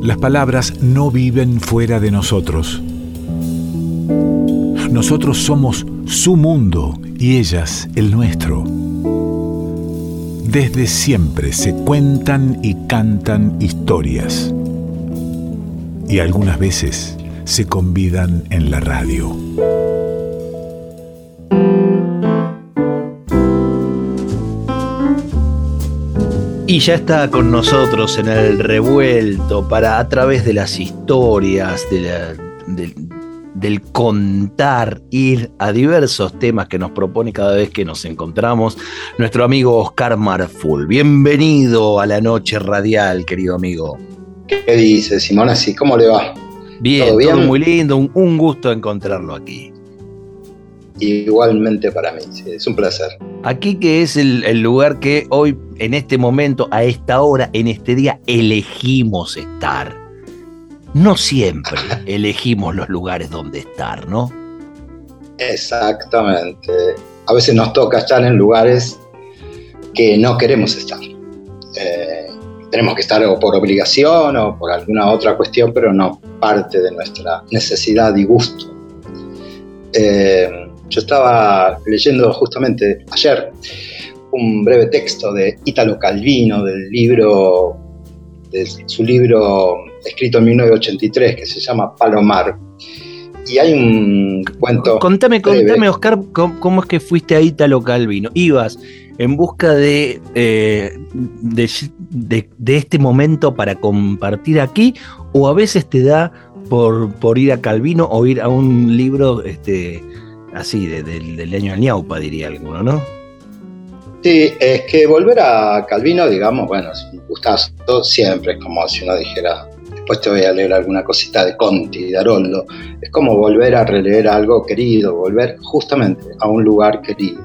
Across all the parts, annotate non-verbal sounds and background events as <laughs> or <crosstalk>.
Las palabras no viven fuera de nosotros. Nosotros somos su mundo y ellas el nuestro. Desde siempre se cuentan y cantan historias. Y algunas veces se convidan en la radio. Y ya está con nosotros en el revuelto para a través de las historias, del contar, ir a diversos temas que nos propone cada vez que nos encontramos, nuestro amigo Oscar Marful. Bienvenido a la noche radial, querido amigo. ¿Qué dice Simón así? ¿Cómo le va? Bien, ¿Todo, bien? muy lindo, un gusto encontrarlo aquí. Igualmente para mí, sí, es un placer. Aquí que es el, lugar que hoy, en este momento, a esta hora, en este día, elegimos estar. No siempre <laughs> elegimos los lugares donde estar, ¿no? Exactamente. A veces nos toca estar en lugares que no queremos estar. Eh, tenemos que estar o por obligación o por alguna otra cuestión, pero no parte de nuestra necesidad y gusto. Eh, yo estaba leyendo justamente ayer un breve texto de Italo Calvino del libro, de su libro escrito en 1983 que se llama Palomar. Y hay un cuento. Contame, contame, Oscar, ¿cómo, es que fuiste a Italo Calvino? ¿Ibas en busca de, eh, de, de, este momento para compartir aquí? ¿O a veces te da por, por ir a Calvino o ir a un libro este, así, del año del ñaupa, diría alguno, ¿no? Sí, es que volver a Calvino, digamos, bueno, es un gustazo siempre, es como si uno dijera, después te voy a leer alguna cosita de Conti, de Haroldo, es como volver a releer algo querido, volver justamente a un lugar querido.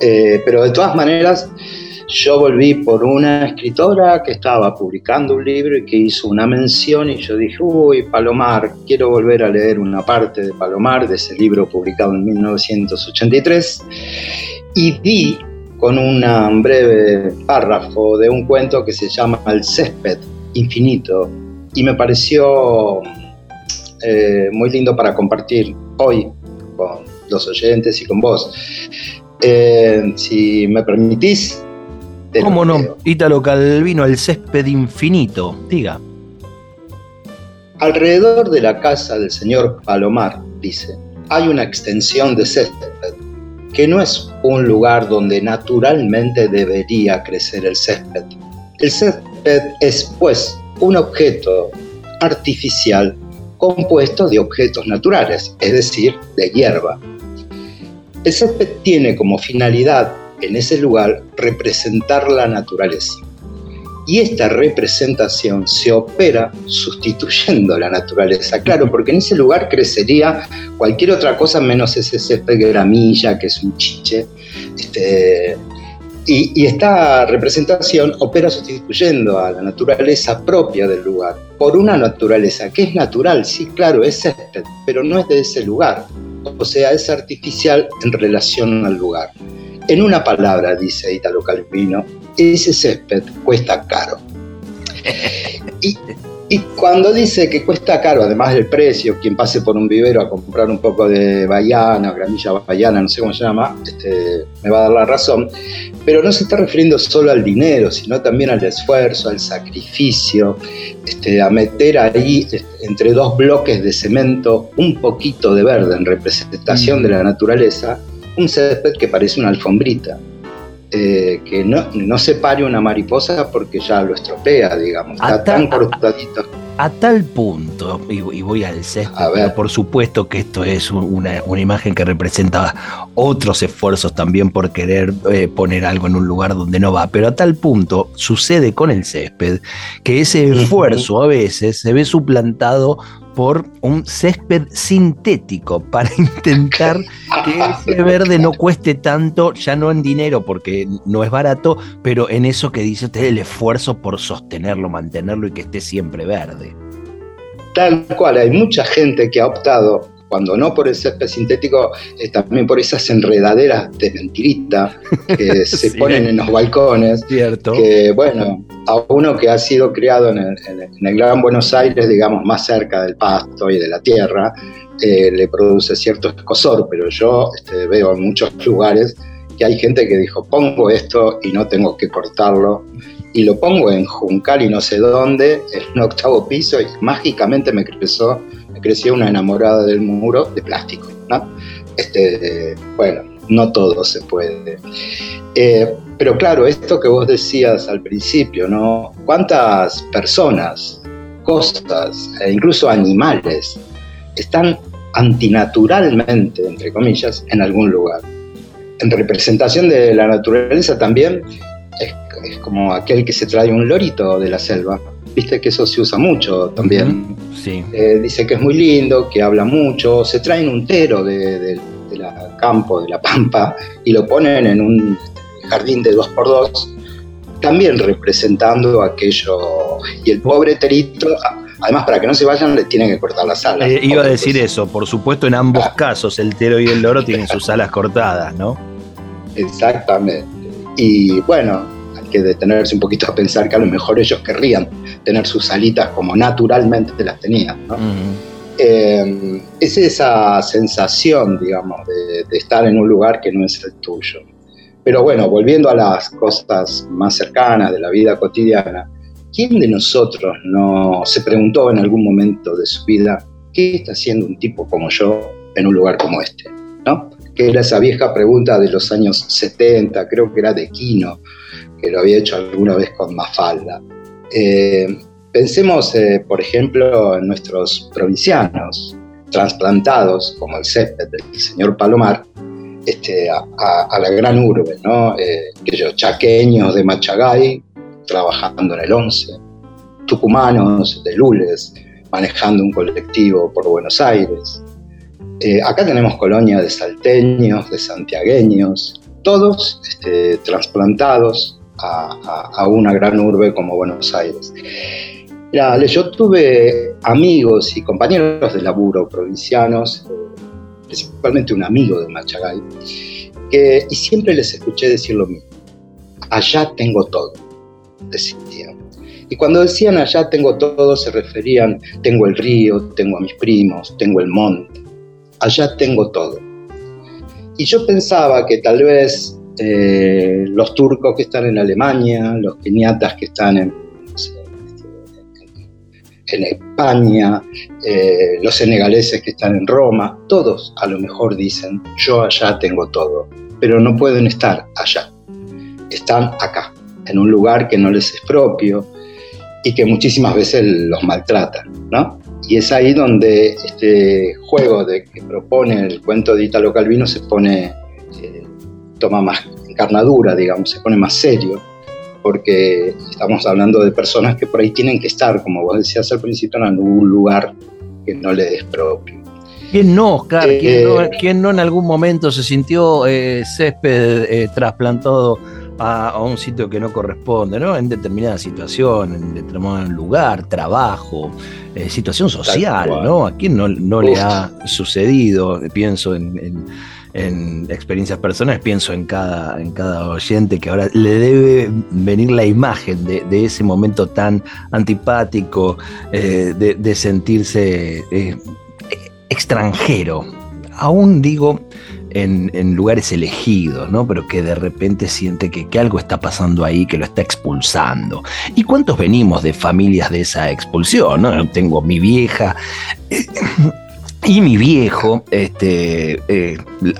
Eh, pero de todas maneras, yo volví por una escritora que estaba publicando un libro y que hizo una mención y yo dije, uy, Palomar, quiero volver a leer una parte de Palomar, de ese libro publicado en 1983, y di con un breve párrafo de un cuento que se llama El césped infinito y me pareció eh, muy lindo para compartir hoy con los oyentes y con vos. Eh, si me permitís, ¿Cómo no? Ítalo Calvino, el césped infinito. Diga. Alrededor de la casa del señor Palomar, dice, hay una extensión de césped, que no es un lugar donde naturalmente debería crecer el césped. El césped es, pues, un objeto artificial compuesto de objetos naturales, es decir, de hierba. El césped tiene como finalidad en ese lugar representar la naturaleza. Y esta representación se opera sustituyendo la naturaleza, claro, porque en ese lugar crecería cualquier otra cosa menos ese césped gramilla, que es un chiche. Este, y, y, esta representación opera sustituyendo a la naturaleza propia del lugar por una naturaleza que es natural, sí, claro, es césped, pero no es de ese lugar. O sea, es artificial en relación al lugar. En una palabra, dice Italo Calvino, ese césped cuesta caro. Y, cuando dice que cuesta caro, además del precio, quien pase por un vivero a comprar un poco de bayana, gramilla bayana, no sé cómo se llama, este, me va a dar la razón, pero no se está refiriendo solo al dinero, sino también al esfuerzo, al sacrificio, este, a meter ahí este, entre dos bloques de cemento un poquito de verde en representación de la naturaleza un césped que parece una alfombrita. Eh, que no, no se pare una mariposa porque ya lo estropea, digamos. Está tan cortadito. A, tal punto, y, voy al césped, por supuesto que esto es una, imagen que representa otros esfuerzos también por querer eh, poner algo en un lugar donde no va, pero a tal punto sucede con el césped que ese esfuerzo a veces se ve suplantado por un césped sintético para <laughs> intentar que ese verde no cueste tanto, ya no en dinero porque no es barato, pero en eso que dice usted, el esfuerzo por sostenerlo, mantenerlo y que esté siempre verde. Tal cual, hay mucha gente que ha optado cuando no por el césped sintético, eh, también por esas enredaderas de mentirita que <laughs> se ponen en los balcones. Cierto. Que, bueno, a uno que ha sido criado en el, Gran Buenos Aires, digamos, más cerca del pasto y de la tierra, eh, le produce cierto escosor, pero yo este, veo en muchos lugares que hay gente que dijo, pongo esto y no tengo que cortarlo, y lo pongo en Juncal y no sé dónde, en un octavo piso, y mágicamente me creció, me creció una enamorada del muro de plástico, ¿no? Este, bueno, no todo se puede. Eh, pero claro, esto que vos decías al principio, ¿no? ¿Cuántas personas, cosas e incluso animales están antinaturalmente, entre comillas, en algún lugar? En representación de la naturaleza también es, como aquel que se trae un lorito de la selva. Viste que eso se usa mucho también. Sí. Eh, dice que es muy lindo, que habla mucho. Se traen un tero de, la campo, de la pampa, y lo ponen en un jardín de dos por dos, también representando aquello. Y el pobre terito, además para que no se vayan, le tienen que cortar las alas. Eh, iba a decir eso, por supuesto en ambos casos, el tero y el loro tienen sus alas cortadas, ¿no? Exactamente. Y bueno, que detenerse un poquito a pensar que a lo mejor ellos querrían tener sus alitas como naturalmente las tenían, ¿no? Eh, es esa sensación, digamos, de, estar en un lugar que no es el tuyo. Pero bueno, volviendo a las cosas más cercanas de la vida cotidiana, ¿quién de nosotros no se preguntó en algún momento de su vida qué está haciendo un tipo como yo en un lugar como este? ¿No? Que era esa vieja pregunta de los años 70, creo que era de Quino, que lo había hecho alguna vez con Mafalda. Eh, pensemos, eh, por ejemplo, en nuestros provincianos, trasplantados, como el césped del señor Palomar, este, a, la gran urbe, ¿no? Eh, aquellos chaqueños de Machagay trabajando en el 11, tucumanos de Lules manejando un colectivo por Buenos Aires. Eh, acá tenemos colonia de salteños, de santiagueños, todos este, trasplantados a, una gran urbe como Buenos Aires. yo tuve amigos y compañeros de laburo provincianos, principalmente un amigo de Machagay, que, y siempre les escuché decir lo mismo, allá tengo todo, decían. Y cuando decían allá tengo todo, se referían, tengo el río, tengo a mis primos, tengo el monte, allá tengo todo. Y yo pensaba que tal vez eh, los turcos que están en Alemania, los keniatas que están en en España, eh, los senegaleses que están en Roma, todos a lo mejor dicen, yo allá tengo todo, pero no pueden estar allá, están acá, en un lugar que no les es propio y que muchísimas veces los maltratan, ¿no? Y es ahí donde este juego de que propone el cuento de Italo Calvino se pone, toma más encarnadura, digamos, se pone más serio porque estamos hablando de personas que por ahí tienen que estar, como vos decías al principio, en algún lugar que no le es propio. ¿Quién no, Oscar? ¿Quién, no, en algún momento se sintió eh, césped eh, trasplantado a, un sitio que no corresponde, ¿no? En determinada situación, en determinado lugar, trabajo, eh, situación social, ¿no? ¿A quién no, no le ha sucedido? Pienso en en experiencias personales, pienso en cada, en cada oyente que ahora le debe venir la imagen de, ese momento tan antipático, eh, de, sentirse eh, extranjero. Aún digo en, lugares elegidos, ¿no? Pero que de repente siente que, que, algo está pasando ahí, que lo está expulsando. ¿Y cuántos venimos de familias de esa expulsión? ¿no? Tengo mi vieja. Eh, <clears throat> y mi viejo, este,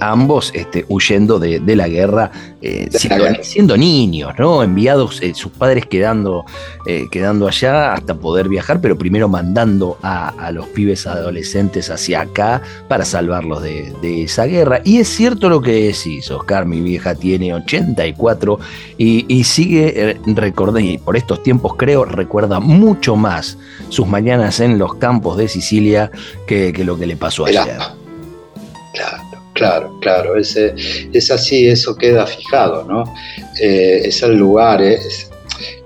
ambos este, huyendo de, la guerra, eh, siendo, niños, ¿no? Enviados, eh, sus padres quedando, quedando allá hasta poder viajar, pero primero mandando a, los pibes adolescentes hacia acá para salvarlos de, esa guerra. Y es cierto lo que decís, Oscar, mi vieja tiene 84 y, y sigue, recordé, y por estos tiempos creo, recuerda mucho más sus mañanas en los campos de Sicilia que, que lo que le pasó ayer. Claro, claro. Es, es así, eso queda fijado, ¿no? Eh, es el lugar, es,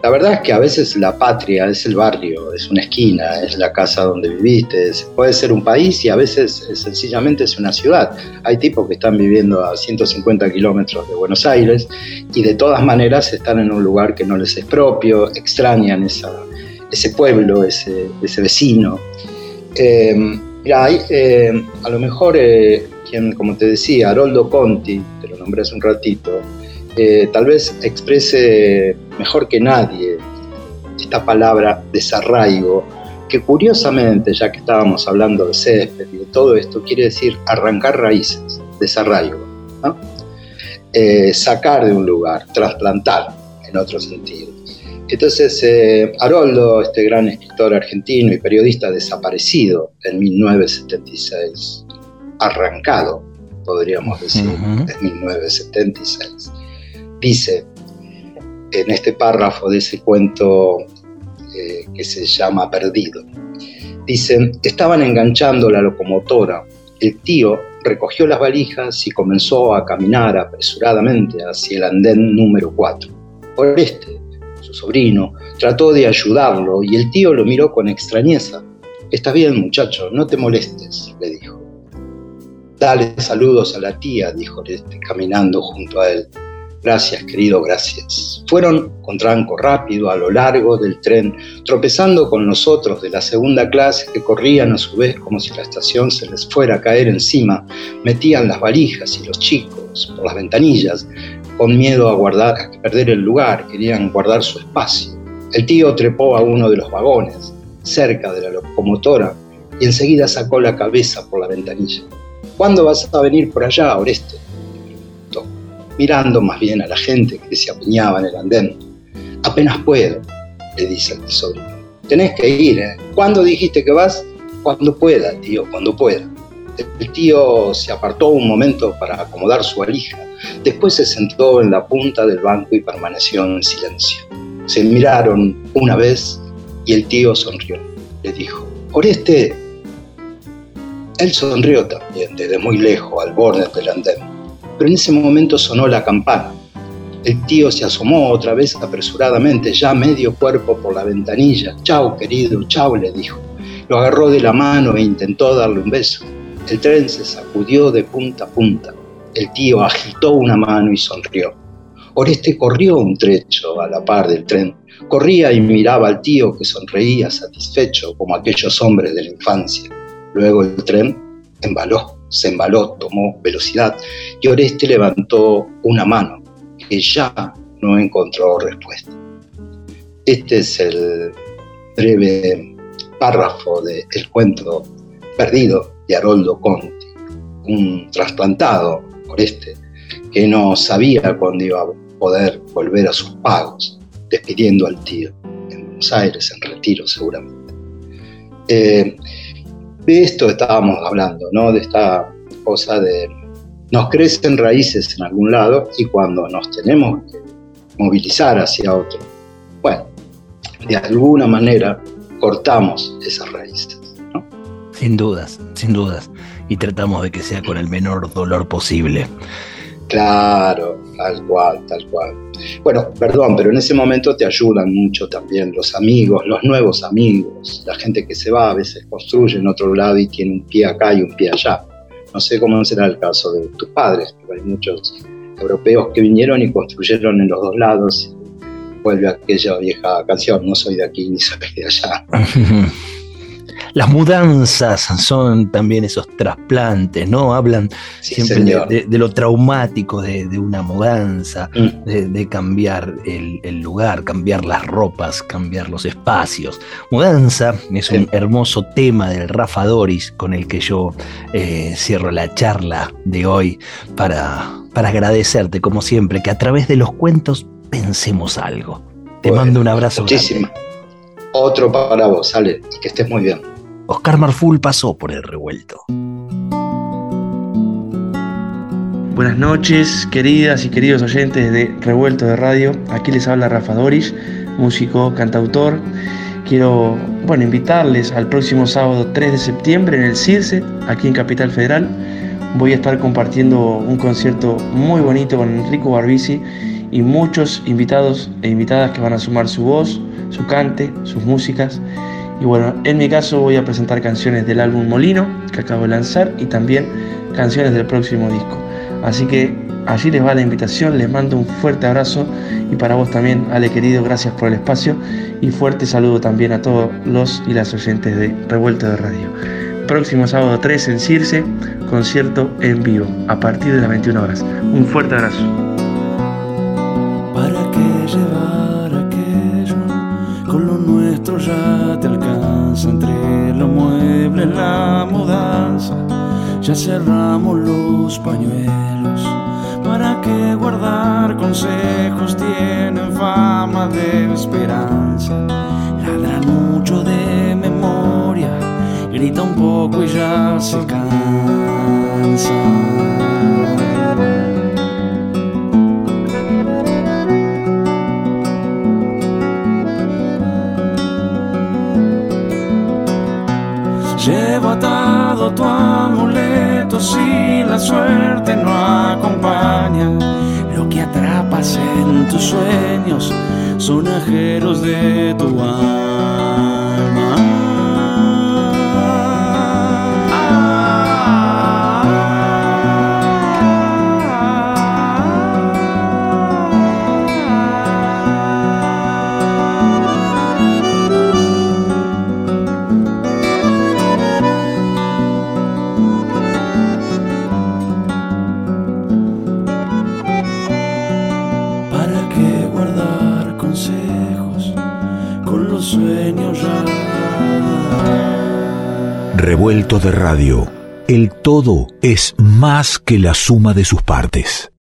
la verdad es que a veces la patria es el barrio, es una esquina, es la casa donde viviste, puede ser un país y a veces sencillamente es una ciudad. Hay tipos que están viviendo a 150 kilómetros de Buenos Aires y de todas maneras están en un lugar que no les es propio, extrañan ese pueblo, ese, vecino. Eh, mira, eh, a lo mejor, eh, quien, como te decía, Haroldo Conti, te lo nombré hace un ratito, tal vez exprese mejor que nadie esta palabra desarraigo, que curiosamente, ya que estábamos hablando de césped y de todo esto, quiere decir arrancar raíces, desarraigo, eh, sacar de un lugar, trasplantar en otro sentido. Entonces, eh, Haroldo, este gran escritor argentino y periodista desaparecido en 1976, arrancado, podríamos decir, en 1976, dice en este párrafo de ese cuento eh, que se llama Perdido. Dicen, estaban enganchando la locomotora. El tío recogió las valijas y comenzó a caminar apresuradamente hacia el andén número 4. Por este, su sobrino, trató de ayudarlo y el tío lo miró con extrañeza. Está bien, muchacho, no te molestes, le dijo. Dale saludos a la tía, dijo este, caminando junto a él. Gracias, querido, gracias. Fueron con tranco rápido a lo largo del tren, tropezando con los otros de la segunda clase que corrían a su vez como si la estación se les fuera a caer encima. Metían las valijas y los chicos por las ventanillas, con miedo a, guardar, a perder el lugar, querían guardar su espacio. El tío trepó a uno de los vagones, cerca de la locomotora, y enseguida sacó la cabeza por la ventanilla. ¿Cuándo vas a venir por allá, Oreste? mirando más bien a la gente que se apiñaba en el andén. Apenas puedo, le dice el tesoro. Tenés que ir, ¿eh? ¿Cuándo dijiste que vas? Cuando pueda, tío, cuando pueda. El tío se apartó un momento para acomodar su valija. Después se sentó en la punta del banco y permaneció en silencio. Se miraron una vez y el tío sonrió. Le dijo, Oreste. Él sonrió también desde muy lejos al borde del andén pero en ese momento sonó la campana. El tío se asomó otra vez apresuradamente, ya medio cuerpo por la ventanilla. Chao, querido, chao, le dijo. Lo agarró de la mano e intentó darle un beso. El tren se sacudió de punta a punta. El tío agitó una mano y sonrió. Oreste corrió un trecho a la par del tren. Corría y miraba al tío que sonreía satisfecho como aquellos hombres de la infancia. Luego el tren embaló se embaló, tomó velocidad y Oreste levantó una mano que ya no encontró respuesta. Este es el breve párrafo del cuento perdido de Haroldo Conti, un trasplantado Oreste que no sabía cuándo iba a poder volver a sus pagos, despidiendo al tío en Buenos Aires, en retiro seguramente. Eh, de esto estábamos hablando, ¿no? De esta cosa de nos crecen raíces en algún lado y cuando nos tenemos que movilizar hacia otro, bueno, de alguna manera cortamos esas raíces. ¿no? Sin dudas, sin dudas. Y tratamos de que sea con el menor dolor posible. Claro, tal cual, tal cual. Bueno, perdón, pero en ese momento te ayudan mucho también los amigos, los nuevos amigos, la gente que se va a veces construye en otro lado y tiene un pie acá y un pie allá. No sé cómo será el caso de tus padres, pero hay muchos europeos que vinieron y construyeron en los dos lados. Vuelve aquella vieja canción, no soy de aquí ni soy de allá. <laughs> Las mudanzas son también esos trasplantes, ¿no? Hablan siempre de, lo traumático de, una mudanza, mm. de, cambiar el, lugar, cambiar las ropas, cambiar los espacios. Mudanza es un hermoso tema del Rafa Doris con el que yo eh, cierro la charla de hoy para, para agradecerte, como siempre, que a través de los cuentos pensemos algo. Te mando un abrazo. Muchísimo. Otro para vos, Ale, y que estés muy bien. Oscar Marful pasó por el revuelto. Buenas noches, queridas y queridos oyentes de Revuelto de Radio. Aquí les habla Rafa Doris, músico, cantautor. Quiero bueno, invitarles al próximo sábado 3 de septiembre en el CIRSE, aquí en Capital Federal. Voy a estar compartiendo un concierto muy bonito con Enrico Barbisi y muchos invitados e invitadas que van a sumar su voz, su cante, sus músicas. Y bueno, en mi caso voy a presentar canciones del álbum Molino que acabo de lanzar y también canciones del próximo disco. Así que allí les va la invitación, les mando un fuerte abrazo y para vos también, Ale querido, gracias por el espacio y fuerte saludo también a todos los y las oyentes de Revuelto de Radio. Próximo sábado 3 en Circe, concierto en vivo a partir de las 21 horas. Un fuerte abrazo. Ya te alcanza entre los muebles, la mudanza. Ya cerramos los pañuelos ¿Para qué guardar consejos? Tienen fama de esperanza. Ladran mucho de memoria, grita un poco y ya se cansa. Tu amuleto si la suerte no acompaña. Lo que atrapas en tus sueños son ajeros de tu alma. De radio. El todo es más que la suma de sus partes.